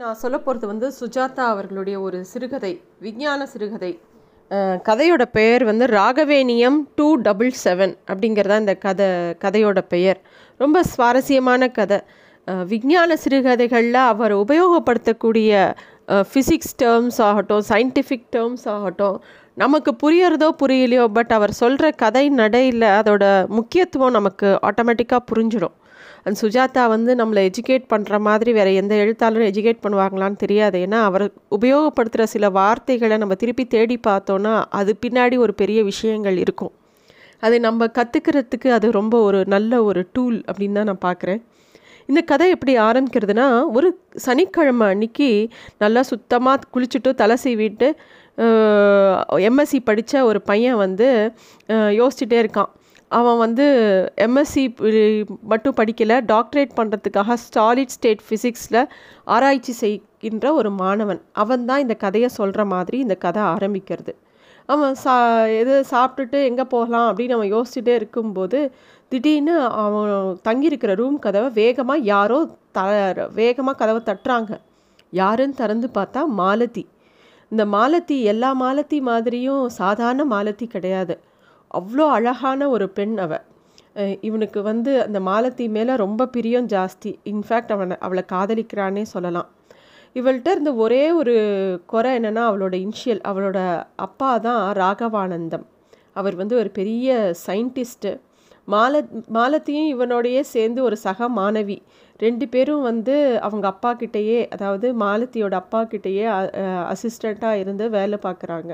நான் சொல்ல போகிறது வந்து சுஜாதா அவர்களுடைய ஒரு சிறுகதை விஞ்ஞான சிறுகதை. கதையோட பெயர் வந்து ராகவேணியம் டூ டபுள் செவன் அப்படிங்கிறதா இந்த கதை கதையோட பெயர். ரொம்ப சுவாரஸ்யமான கதை. விஞ்ஞான சிறுகதைகளில் அவர் உபயோகப்படுத்தக்கூடிய ஃபிசிக்ஸ் டேர்ம்ஸ் ஆகட்டும் சயின்டிஃபிக் டேர்ம்ஸ் ஆகட்டும் நமக்கு புரியறதோ புரியலையோ பட் அவர் சொல்கிற கதை நடையில் அதோட முக்கியத்துவம் நமக்கு ஆட்டோமேட்டிக்காக புரிஞ்சிடும் அந்த சுஜாதா வந்து நம்மளை எஜுகேட் பண்ணுற மாதிரி வேறு எந்த எழுத்தாளரும் எஜுகேட் பண்ணுவாங்களான்னு தெரியாது. ஏன்னா அவர் உபயோகப்படுத்துகிற சில வார்த்தைகளை நம்ம திருப்பி தேடி பார்த்தோன்னா அது பின்னாடி ஒரு பெரிய விஷயங்கள் இருக்கும். அதை நம்ம கற்றுக்கிறதுக்கு அது ரொம்ப ஒரு நல்ல ஒரு டூல் அப்படின்னு தான் நான் பார்க்குறேன். இந்த கதை எப்படி ஆரம்பிக்கிறதுனா ஒரு சனிக்கிழமை அன்னைக்கு நல்லா சுத்தமாக குளிச்சுட்டு தலை சீவிட்டு எம்எஸ்சி படித்த ஒரு பையன் வந்து யோசிச்சுட்டே இருக்கான். அவன் வந்து எம்எஸ்சி மட்டும் படிக்கலை டாக்டரேட் பண்ணுறதுக்காக ஸ்டாலிட் ஸ்டேட் ஃபிசிக்ஸில் ஆராய்ச்சி செய்கின்ற ஒரு மாணவன். அவன் தான் இந்த கதையை சொல்கிற மாதிரி இந்த கதை ஆரம்பிக்கிறது. அவன் சா எது சாப்பிட்டுட்டு எங்கே போகலாம் அப்படின்னு அவன் யோசிச்சுட்டே இருக்கும்போது திடீர்னு அவன் தங்கியிருக்கிற ரூம் கதவை வேகமாக யாரோ த வேகமாக கதவை தட்டுறாங்க. யாருன்னு திறந்து பார்த்தா மாலதி. இந்த மாலதி எல்லா மாலத்தி மாதிரியும் சாதாரண மாலத்தி கிடையாது. அவ்வளோ அழகான ஒரு பெண் அவ. இவனுக்கு வந்து அந்த மாலத்தி மேலே ரொம்ப பிரியம் ஜாஸ்தி. இன்ஃபேக்ட் அவனை அவளை காதலிக்கிறானே சொல்லலாம். இவள்கிட்ட இருந்த ஒரே ஒரு குறை என்னென்னா அவளோட இன்ஷியல் அவளோட அப்பா தான் ராகவானந்தம். அவர் வந்து ஒரு பெரிய சயின்டிஸ்ட்டு மால மாலத்தியும் இவனோடையே சேர்ந்து ஒரு சக மாணவி. ரெண்டு பேரும் வந்து அவங்க அப்பா கிட்டேயே அதாவது மாலத்தியோட அப்பா கிட்டேயே அசிஸ்டண்ட்டாக இருந்து வேலை பார்க்குறாங்க.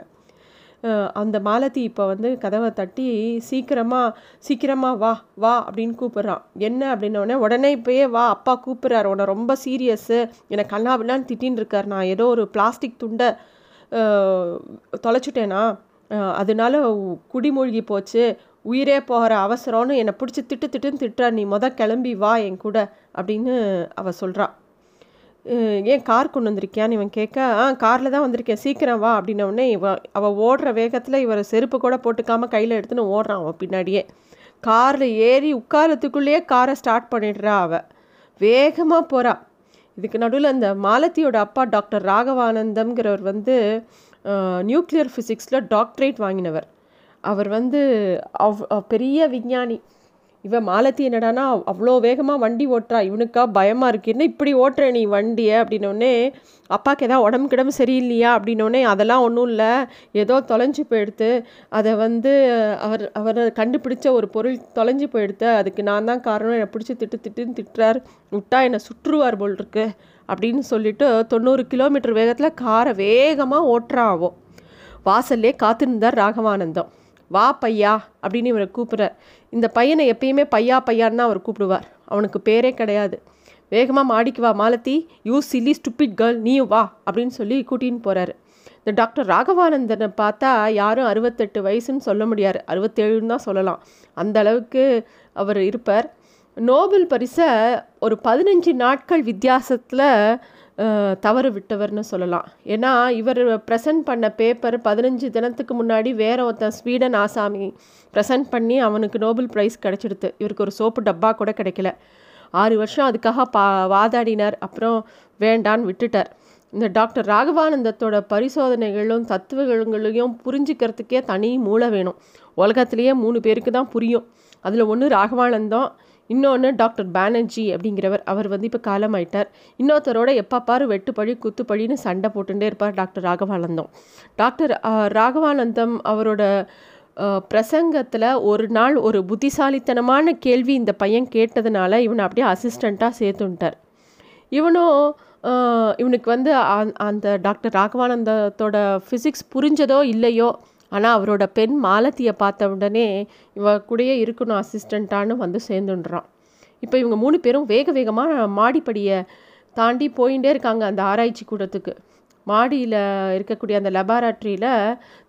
அந்த மாலதி இப்போ வந்து கதவை தட்டி சீக்கிரமாக சீக்கிரமாக வா வா அப்படின்னு கூப்பிட்றான் என்ன அப்படின்னோடனே உடனே இப்போயே வா அப்பா கூப்பிட்றாரு. உன்னை ரொம்ப சீரியஸ்ஸு என்னை கண்ணாபின்னான்னு திட்டின்னு இருக்கார். நான் ஏதோ ஒரு பிளாஸ்டிக் துண்டை தொலைச்சிட்டேனா? அதனால உ- குடிமூழ்கி போச்சு. உயிரே போகிற அவசரம்னு என்னை பிடிச்சி திட்டு திட்டுன்னு திட்டுறா. நீ மொதல் கிளம்பி வா என் கூட அப்படின்னு அவள் சொல்கிறா ஏன் கார் கொண்டு வந்திருக்கியான்னு இவன் கேட்க ஆ காரில் தான் வந்திருக்கேன். சீக்கிரம் வா. அப்படின்னோடனே இவன் அவள் ஓடுற வேகத்தில் இவர் செருப்பு கூட போட்டுக்காமல் கையில் எடுத்துன்னு ஓடுறான் அவன் பின்னாடியே. காரில் ஏறி உட்காரத்துக்குள்ளேயே காரை ஸ்டார்ட் பண்ணிடுறா அவள் வேகமாக போகிறா இதுக்கு நடுவில் இந்த மாலத்தியோட அப்பா டாக்டர் ராகவானந்தம்ங்கிறவர் வந்து நியூக்ளியர் ஃபிசிக்ஸில் டாக்டரேட் வாங்கினவர். அவர் வந்து அவ் பெரிய விஞ்ஞானி. இவன் மாலத்தி என்னடானா அவ்வளோ வேகமாக வண்டி ஓட்டுறா. இவனுக்கா பயமாக இருக்கு. என்ன இப்படி ஓட்டுற நீ வண்டியை? அப்படின்னோடனே அப்பாவுக்கு எதாவது உடம்பு கிடம்பு சரியில்லையா? அப்படின்னோடனே அதெல்லாம் ஒன்றும் இல்லை. ஏதோ தொலைஞ்சு போயிடுத்து. அதை வந்து அவர் அவர் கண்டுபிடிச்ச ஒரு பொருள் தொலைஞ்சு போயிடுத்து. அதுக்கு நான் தான் காரணம். என்னை பிடிச்சி திட்டு திட்டுன்னு திட்டுறார். விட்டா என்னை சுற்றுவார் போல் இருக்கு. அப்படின்னு சொல்லிட்டு தொண்ணூறு கிலோமீட்டர் வேகத்தில் காரை வேகமாக ஓட்டுறா ஆகும் வாசல்லே காத்திருந்தார் ராகவானந்தம். வா பையா அப்படின்னு இவரை கூப்பிட்றார் இந்த பையனை எப்பயுமே பையா பையான்னு தான் அவர் கூப்பிடுவார். அவனுக்கு பேரே கிடையாது. வேகமாக மாடிக்கு வா Malathi you silly stupid girl நீயும் வா அப்படின்னு சொல்லி கூட்டின்னு போகிறாரு இந்த டாக்டர் ராகவானந்தனை பார்த்தா யாரும் அறுபத்தெட்டு வயசுன்னு சொல்ல முடியாது. அறுபத்தேழுன்னு தான் சொல்லலாம். அந்த அளவுக்கு அவர் இருப்பார். நோபல் பரிசை ஒரு பதினஞ்சு நாட்கள் வித்தியாசத்தில் தவறு விட்டவர்னு சொல்லலாம். ஏன்னா இவர் ப்ரெசன்ட் பண்ண பேப்பர் பதினஞ்சு தினத்துக்கு முன்னாடி வேற ஒருத்தன் ஸ்வீடன் ஆசாமி ப்ரெசன்ட் பண்ணி அவனுக்கு நோபல் ப்ரைஸ் கிடச்சிடுது இவருக்கு ஒரு சோப்பு டப்பா கூட கிடைக்கல. ஆறு வருஷம் அதுக்காக பா வாதாடினார். அப்புறம் வேண்டான்னு விட்டுட்டார். இந்த டாக்டர் ராகவானந்தத்தோட பரிசோதனைகளும் தத்துவங்களையும் புரிஞ்சுக்கிறதுக்கே தனி மூளை வேணும். உலகத்திலேயே மூணு பேருக்கு தான் புரியும். அதில் ஒன்று ராகவானந்தம் இன்னொன்று டாக்டர் பானர்ஜி அப்படிங்கிறவர் அவர் வந்து இப்போ காலமாயிட்டார். இன்னொருத்தரோட எப்போ பாரு வெட்டுப்பழி குத்துப்பழின்னு சண்டை போட்டுட்டே இருப்பார் டாக்டர் ராகவானந்தம். டாக்டர் ராகவானந்தம் அவரோட பிரசங்கத்தில் ஒரு நாள் ஒரு புத்திசாலித்தனமான கேள்வி இந்த பையன் கேட்டதுனால இவனை அப்படியே அசிஸ்டண்ட்டாக சேர்த்துன்ட்டார். இவனும் இவனுக்கு வந்து அந்த டாக்டர் ராகவானந்தத்தோட ஃபிசிக்ஸ் புரிஞ்சதோ இல்லையோ ஆனால் அவரோட பெண் மாலத்தியை பார்த்த உடனே இவ கூடயே இருக்கணும் அசிஸ்டண்ட்டான்னு வந்து சேர்ந்துன்றான் இப்போ இவங்க மூணு பேரும் வேக வேகமாக மாடிப்படியை தாண்டி போயிட்டே இருக்காங்க அந்த ஆராய்ச்சி கூடத்துக்கு. மாடியில் இருக்கக்கூடிய அந்த லெபார்ட்ரியில்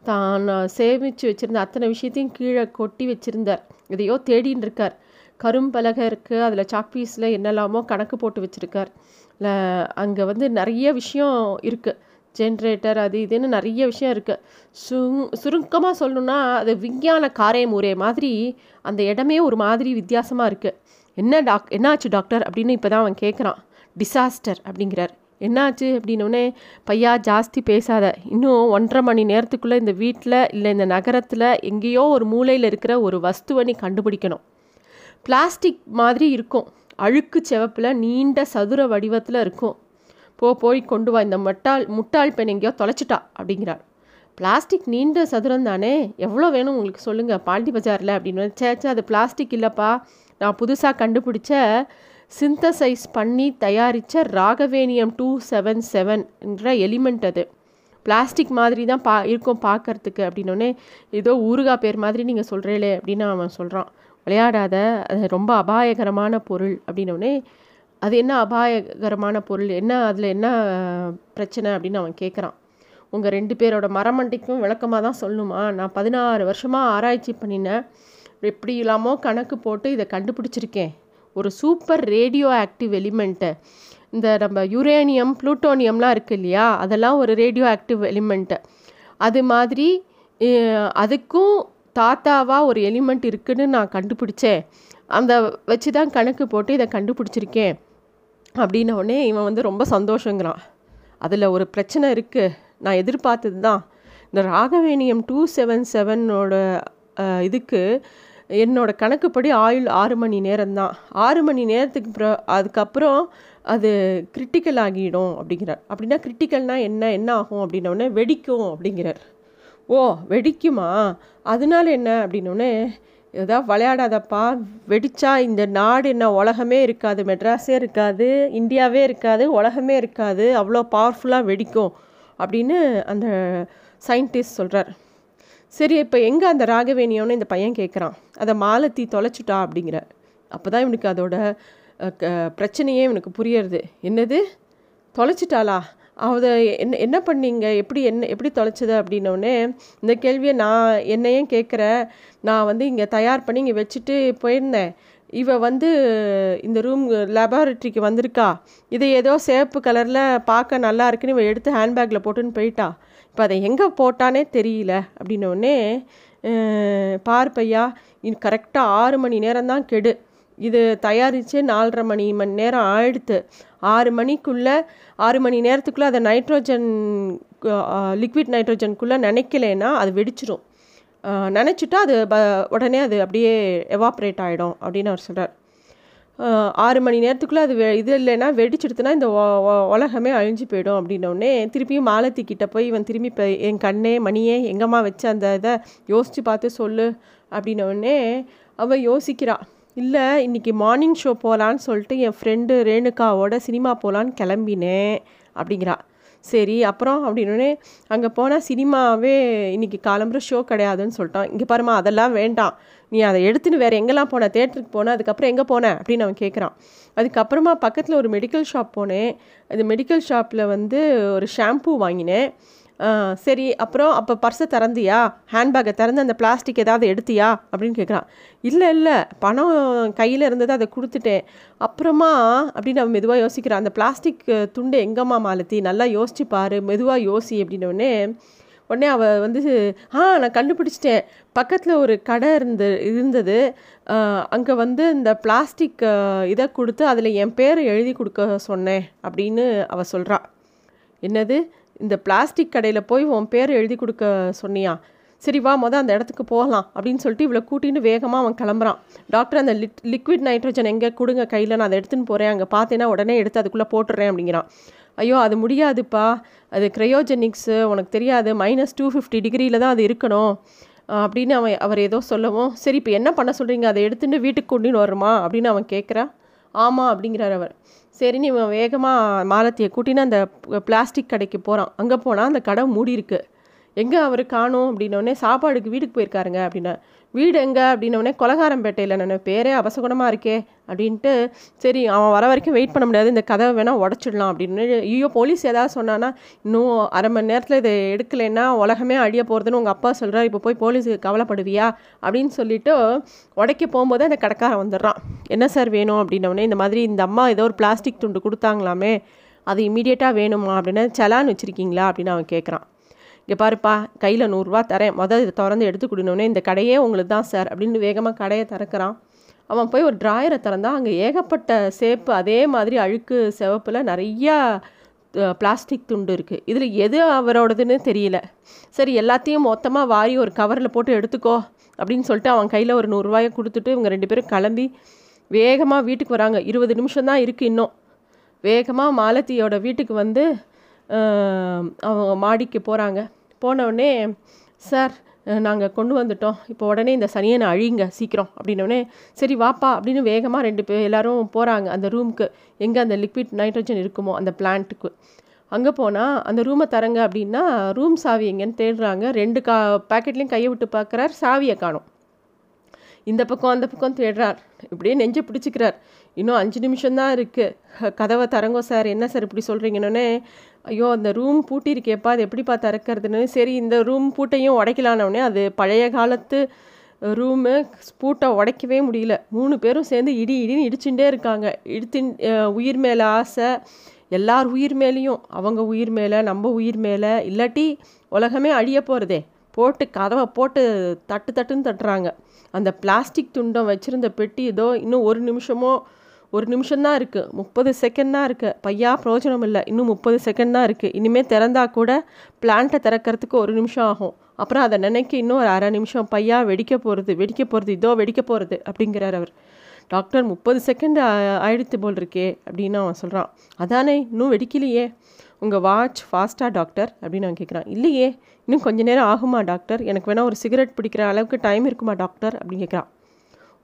தான் சேமித்து வச்சுருந்த அத்தனை விஷயத்தையும் கீழே கொட்டி வச்சுருந்தார். எதையோ தேடின்னு இருக்கார். கரும்பலகை இருக்குது அதில் சாக்பீஸில் என்னெல்லாமோ கணக்கு போட்டு வச்சுருக்கார். அங்கே வந்து நிறைய விஷயம் இருக்குது ஜென்ரேட்டர் அது இதுன்னு நிறைய விஷயம் இருக்குது சுங் சுருக்கமாக சொல்லணும்னா அது விஞ்ஞான காரே மூரே மாதிரி அந்த இடமே ஒரு மாதிரி வித்தியாசமாக இருக்குது என்ன டாக் என்னாச்சு டாக்டர் அப்படின்னு இப்போ தான் அவன் கேட்குறான் டிசாஸ்டர் அப்படிங்கிறார். என்னாச்சு அப்படின்னோடனே பையா ஜாஸ்தி பேசாத. இன்னும் ஒன்றரை மணி நேரத்துக்குள்ளே இந்த வீட்டில் இல்லை இந்த நகரத்தில் எங்கேயோ ஒரு மூலையில் இருக்கிற ஒரு வஸ்துவை நீ கண்டுபிடிக்கணும். பிளாஸ்டிக் மாதிரி இருக்கும். அழுக்கு செவப்பில் நீண்ட சதுர வடிவத்தில் இருக்கும். போ போய் கொண்டு வா. இந்த மட்டால் முட்டாள் பெண் எங்கேயோ தொலைச்சிட்டா அப்படிங்கிறார் பிளாஸ்டிக் நீண்ட சதுரம் தானே? எவ்வளோ வேணும் உங்களுக்கு சொல்லுங்கள் பாண்டி பஜாரில் அப்படின்னு சேச்சா அது பிளாஸ்டிக் இல்லைப்பா. நான் புதுசாக கண்டுபிடிச்ச சிந்தசைஸ் பண்ணி தயாரித்த ராகவேனியம் டூ செவன் செவன்ன்ற எலிமெண்ட் அது. பிளாஸ்டிக் மாதிரி தான் பா இருக்கும் பார்க்கறதுக்கு அப்படின்னோடனே ஏதோ ஊறுகாய் பேர் மாதிரி நீங்கள் சொல்கிறீங்களே அப்படின்னு அவன் சொல்கிறான் விளையாடாத அது ரொம்ப அபாயகரமான பொருள் அப்படின்னோடனே அது என்ன அபாயகரமான பொருள்? என்ன அதில் என்ன பிரச்சனை அப்படின்னு அவன் கேட்குறான் உங்கள் ரெண்டு பேரோட மரமண்டைக்கும் விளக்கமாக தான் சொல்லணுமா நான் பதினாறு வருஷமாக ஆராய்ச்சி பண்ணினேன் எப்படி இல்லாமோ கணக்கு போட்டு இதை கண்டுபிடிச்சிருக்கேன். ஒரு சூப்பர் ரேடியோ ஆக்டிவ் எலிமெண்ட்டு இந்த நம்ம யுரேனியம் ப்ளூட்டோனியம்லாம் இருக்குது இல்லையா? அதெல்லாம் ஒரு ரேடியோ ஆக்டிவ் எலிமெண்ட்டு அது மாதிரி அதுக்கும் தாத்தாவாக ஒரு எலிமெண்ட் இருக்குதுன்னு நான் கண்டுபிடிச்சேன். அந்த வச்சு தான் கணக்கு போட்டு இதை கண்டுபிடிச்சிருக்கேன். அப்படின்ன உடனே இவன் வந்து ரொம்ப சந்தோஷங்கிறான். அதில் ஒரு பிரச்சனை இருக்குது நான் எதிர்பார்த்தது தான். இந்த ராகவேணியம் டூ செவன் செவனோட இதுக்கு என்னோடய கணக்குப்படி ஆயுள் ஆறு மணி நேரம்தான் ஆறு மணி நேரத்துக்கு அப்புறம் அதுக்கப்புறம் அது கிரிட்டிக்கல் ஆகிடும் அப்படிங்கிறார். அப்படின்னா கிரிட்டிக்கல்னால் என்ன என்ன ஆகும் அப்படின்னோடனே வெடிக்கும் அப்படிங்கிறார். ஓ வெடிக்குமா? அதனால என்ன? அப்படின்னோடனே ஏதாவது விளையாடாதப்பா. வெடிச்சா இந்த நாடு என்ன உலகமே இருக்காது. மெட்ராஸே இருக்காது. இந்தியாவே இருக்காது. உலகமே இருக்காது. அவ்வளோ பவர்ஃபுல்லாக வெடிக்கும் அப்படின்னு அந்த சயின்டிஸ்ட் சொல்கிறார் சரி இப்போ எங்கே அந்த ராகவேணியோன்னு இந்த பையன் கேட்குறான் அதை மாலத்தி தொலைச்சிட்டா அப்படிங்கிற அப்போ தான் இவனுக்கு அதோட பிரச்சனையே இவனுக்கு புரியறது. என்னது? தொலைச்சிட்டாளா? அதை என்ன என்ன பண்ணீங்க? எப்படி என்ன எப்படி தொலைச்சது அப்படின்னோடனே இந்த கேள்வியை நான் என்னையும் கேட்குற நான் வந்து இங்கே தயார் பண்ணி இங்கே வச்சுட்டு போயிருந்தேன். இவ வந்து இந்த ரூம் லெபார்ட்ரிக்கு வந்திருக்கா. இதை ஏதோ சேப்பு கலரில் பார்க்க நல்லா இருக்குன்னு இவன் எடுத்து ஹேண்ட்பேக்கில் போட்டுன்னு போயிட்டா. இப்போ அதை எங்கே போட்டானே தெரியல அப்படின்னோடனே பார் பையா கரெக்டாக ஆறு மணி நேரம் தான் கெடு. இது தயாரித்து நாலரை மணி மணி நேரம் ஆயிடுத்து. ஆறு மணிக்குள்ளே ஆறு மணி நேரத்துக்குள்ளே அதை நைட்ரோஜன் லிக்விட் நைட்ரோஜனுக்குள்ளே நினைக்கலைன்னா அது வெடிச்சிடும் நினச்சிட்டா அது ப உடனே அது அப்படியே எவாப்ரேட் ஆகிடும் அப்படின்னு அவர் சொல்கிறார் ஆறு மணி நேரத்துக்குள்ளே அது வெ இது இல்லைன்னா வெடிச்சிடுத்துனா இந்த உலகமே அழிஞ்சு போயிடும் அப்படின்னோடனே திருப்பியும் மாலத்தி கிட்டே போய் இவன் திரும்பி இப்போ என் கண்ணே மணியே எங்கம்மா வச்சு அந்த இதை யோசித்து பார்த்து சொல்லு அப்படின்னோடனே அவள் யோசிக்கிறாள் இல்லை இன்றைக்கி மார்னிங் ஷோ போகலான்னு சொல்லிட்டு என் ஃப்ரெண்டு ரேணுகாவோட சினிமா போகலான்னு கிளம்பினேன் அப்படிங்கிறா. சரி அப்புறம் அப்படின்னே அங்கே போனால் சினிமாவே இன்றைக்கி காலம்புற ஷோ கிடையாதுன்னு சொல்லிட்டான். இங்கே பாருமா அதெல்லாம் வேண்டாம். நீ அதை எடுத்துன்னு வேறு எங்கெல்லாம் போன? தேட்டருக்கு போனேன் அதுக்கப்புறம் எங்கே போனேன் அப்படின்னு அவன் கேட்குறான் அதுக்கப்புறமா பக்கத்தில் ஒரு மெடிக்கல் ஷாப் போனேன். அந்த மெடிக்கல் ஷாப்பில் வந்து ஒரு ஷாம்பூ வாங்கினேன். சரி அப்புறம் அப்போ பர்ஸை திறந்தியா? ஹேண்ட்பேக்கை திறந்து அந்த பிளாஸ்டிக் ஏதாவது எடுத்தியா? அப்படின்னு கேட்குறான் இல்லை இல்லை பணம் கையில் இருந்தது அதை கொடுத்துட்டேன். அப்புறமா அப்படின்னு அவன் மெதுவாக யோசிக்கிறான். அந்த பிளாஸ்டிக் துண்டு எங்கம்மா மாலத்தி நல்லா யோசிச்சு பாரு மெதுவாக யோசி அப்படின்னோடனே உடனே அவள் வந்து ஆ நான் கண்டுபிடிச்சிட்டேன். பக்கத்தில் ஒரு கடை இருந்து இருந்தது. அங்கே வந்து இந்த பிளாஸ்டிக் இதை கொடுத்து அதில் என் பேரை எழுதி கொடுக்க சொன்னேன். அப்படின்னு அவள் சொல்கிறாள் என்னது? இந்த பிளாஸ்டிக் கடையில் போய் உன் பேர் எழுதி கொடுக்க சொன்னியா? சரி வா மொதல் அந்த இடத்துக்கு போகலாம் அப்படின்னு சொல்லிட்டு இவ்வளோ கூட்டின்னு வேகமாக அவன் கிளம்புறான். டாக்டர் அந்த லிட் லிக்விட் நைட்ரஜன் எங்கே? கொடுங்க கையில் நான் அதை எடுத்துன்னு போகிறேன் அங்கே பார்த்தேன்னா உடனே எடுத்து அதுக்குள்ளே போட்டுறேன் அப்படிங்கிறான். ஐயோ அது முடியாதுப்பா. அது க்ரையோஜெனிக்ஸு உனக்கு தெரியாது. மைனஸ் டூ ஃபிஃப்டி டிகிரியில் தான் அது இருக்கணும். அப்படின்னு அவன் அவர் ஏதோ சொல்லவும் சரி இப்போ என்ன பண்ண சொல்கிறீங்க அதை எடுத்துகிட்டு வீட்டுக்கு கொண்டுன்னு வருமா அப்படின்னு அவன் கேட்குறான் ஆமாம் அப்படிங்கிறார் அவர். சரின்னு இவன் வேகமாக மாலத்தியை கூட்டின்னு அந்த பிளாஸ்டிக் கடைக்கு போகிறான் அங்கே போனால் அந்த கடை மூடி இருக்கு எங்கே அவர் காணும் அப்படின்னோடனே சாப்பாடுக்கு வீட்டுக்கு போயிருக்காருங்க அப்படின்னா வீடு எங்கே? அப்படின்னோடனே கொலகாரம்பேட்டையில் நான் பேரே அவசகுணமாக இருக்கே அப்படின்ட்டு சரி அவன் வர வரைக்கும் வெயிட் பண்ண முடியாது. இந்த கதவை வேணால் உடச்சிடலாம் அப்படின்னு ஐயோ போலீஸ் ஏதாவது சொன்னான்னா இன்னும் அரை மணி நேரத்தில் இதை எடுக்கலைன்னா உலகமே அழிய போகிறதுன்னு உங்கள் அப்பா சொல்கிறார் இப்போ போய் போலீஸுக்கு கவலைப்படுவியா? அப்படின்னு சொல்லிட்டு உடைக்க போகும்போது அந்த கடைக்காரன் வந்துடுறான். என்ன சார் வேணும்? அப்படின்னோடனே இந்த மாதிரி இந்த அம்மா ஏதோ ஒரு பிளாஸ்டிக் துண்டு கொடுத்தாங்களாமே அது இமீடியட்டாக வேணுமா? அப்படின்னு செலான் வச்சுருக்கீங்களா? அப்படின்னு அவன் கேட்குறான் இங்கே பாருப்பா கையில் நூறுரூவா தரேன். மொதல் இதை திறந்து எடுத்து கொடுனோடனே இந்த கடையே உங்களுக்கு தான் சார் அப்படின்னு வேகமாக கடையை திறக்கிறான். அவன் போய் ஒரு ட்ராயரை திறந்தான் அங்கே ஏகப்பட்ட சேப்பு அதே மாதிரி அழுக்கு சிவப்பில் நிறையா பிளாஸ்டிக் துண்டு இருக்குது இதில் எது அவரோடதுன்னு தெரியல. சரி எல்லாத்தையும் மொத்தமாக வாரி ஒரு கவரில் போட்டு எடுத்துக்கோ அப்படின்னு சொல்லிட்டு அவன் கையில் ஒரு நூறுரூவாயை கொடுத்துட்டு இவங்க ரெண்டு பேரும் கிளம்பி வேகமாக வீட்டுக்கு வராங்க. இருபது நிமிஷம் தான் இருக்குது இன்னும். வேகமாக மாலத்தியோட வீட்டுக்கு வந்து அவங்க மாடிக்கு போகிறாங்க போனவுடனே சார் நாங்கள் கொண்டு வந்துட்டோம். இப்போ உடனே இந்த சனியனை அழிங்க சீக்கிரம். அப்படின்னோடனே சரி வாப்பா. அப்படின்னு வேகமாக ரெண்டு பேர் எல்லோரும் போகிறாங்க அந்த ரூமுக்கு எங்கே அந்த லிக்விட் நைட்ரஜன் இருக்குமோ அந்த பிளான்ட்டுக்கு. அங்கே போனால் அந்த ரூமை தரங்க அப்படின்னா ரூம் சாவி எங்கேன்னு தேடுறாங்க. ரெண்டு கா பேக்கெட்லேயும் கையை விட்டு பார்க்குறார் சாவியை காணும். இந்த பக்கம் அந்த பக்கம் தேடுறார். இப்படியே நெஞ்சை பிடிச்சிக்கிறார். இன்னும் அஞ்சு நிமிஷம்தான் இருக்குது கதவை தரங்கோ சார் என்ன சார் இப்படி சொல்கிறீங்கன்னொன்னே ஐயோ அந்த ரூம் பூட்டியிருக்கேப்பா அது எப்படிப்பா திறக்கிறதுன்னு? சரி இந்த ரூம் பூட்டையும் உடைக்கலானோடனே அது பழைய காலத்து ரூமு பூட்டை உடைக்கவே முடியல. மூணு பேரும் சேர்ந்து இடி இடின்னு இடிச்சுட்டே இருக்காங்க. இடித்தின் உயிர் மேலே ஆசை எல்லார் உயிர் மேலேயும். அவங்க உயிர் மேலே நம்ம உயிர் மேலே. இல்லாட்டி உலகமே அழிய போகிறதே போட்டு கதவை போட்டு தட்டு தட்டுன்னு தட்டுறாங்க. அந்த பிளாஸ்டிக் துண்டம் வச்சுருந்த பெட்டி ஏதோ இன்னும் ஒரு நிமிஷமோ ஒரு நிமிஷம்தான் இருக்குது முப்பது செகண்ட் தான் இருக்குது பையா பிரயோஜனம் இல்லை. இன்னும் முப்பது செகண்ட் தான் இருக்குது இனிமேல் திறந்தா கூட பிளான்ட்டை திறக்கிறதுக்கு ஒரு நிமிஷம் ஆகும். அப்புறம் அதை நினைக்க இன்னும் ஒரு அரை நிமிஷம். பையா வெடிக்க போகிறது வெடிக்க போகிறது இதோ வெடிக்க போகிறது அப்படிங்கிறார் அவர். டாக்டர் முப்பது செகண்ட் ஆயிடுத்து போல் இருக்கே அப்படின்னு அவன் சொல்கிறான் அதானே இன்னும் வெடிக்கலையே. உங்கள் வாட்ச் ஃபாஸ்ட்டாக டாக்டர்? அப்படின்னு அவன் கேட்குறான் இல்லையே இன்னும் கொஞ்ச நேரம் ஆகுமா டாக்டர்? எனக்கு வேணால் ஒரு சிகரெட் பிடிக்கிற அளவுக்கு டைம் இருக்குமா டாக்டர்? அப்படின்னு கேட்குறான்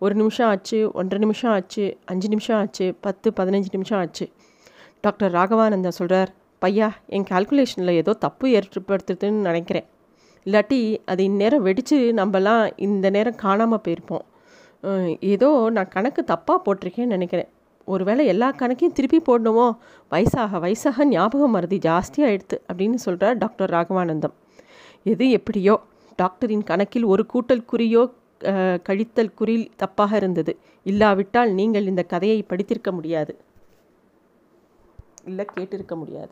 ஒரு நிமிஷம் ஆச்சு ஒன்றரை நிமிஷம் ஆச்சு அஞ்சு நிமிஷம் ஆச்சு பத்து பதினஞ்சு நிமிஷம் ஆச்சு. டாக்டர் ராகவானந்தா சொல்கிறார் பையா என் கால்குலேஷனில் ஏதோ தப்பு ஏற்படுத்துறதுன்னு நினைக்கிறேன். இல்லாட்டி அது இந்நேரம் வெடித்து நம்மலாம் இந்த நேரம் காணாமல் போயிருப்போம். ஏதோ நான் கணக்கு தப்பாக போட்டிருக்கேன்னு நினைக்கிறேன். ஒருவேளை எல்லா கணக்கையும் திருப்பி போடணுமோ? வயசாக வயசாக ஞாபகம் மருதி ஜாஸ்தியாக எடுத்து அப்படின்னு சொல்கிறார் டாக்டர் ராகவானந்தம். எது எப்படியோ டாக்டரின் கணக்கில் ஒரு கூட்டல் குறியோ கழித்தல் குறில் தப்பாக இருந்தது. இல்லாவிட்டால் நீங்கள் இந்த கதையை படித்திருக்க முடியாது. இல்லை கேட்டிருக்க முடியாது.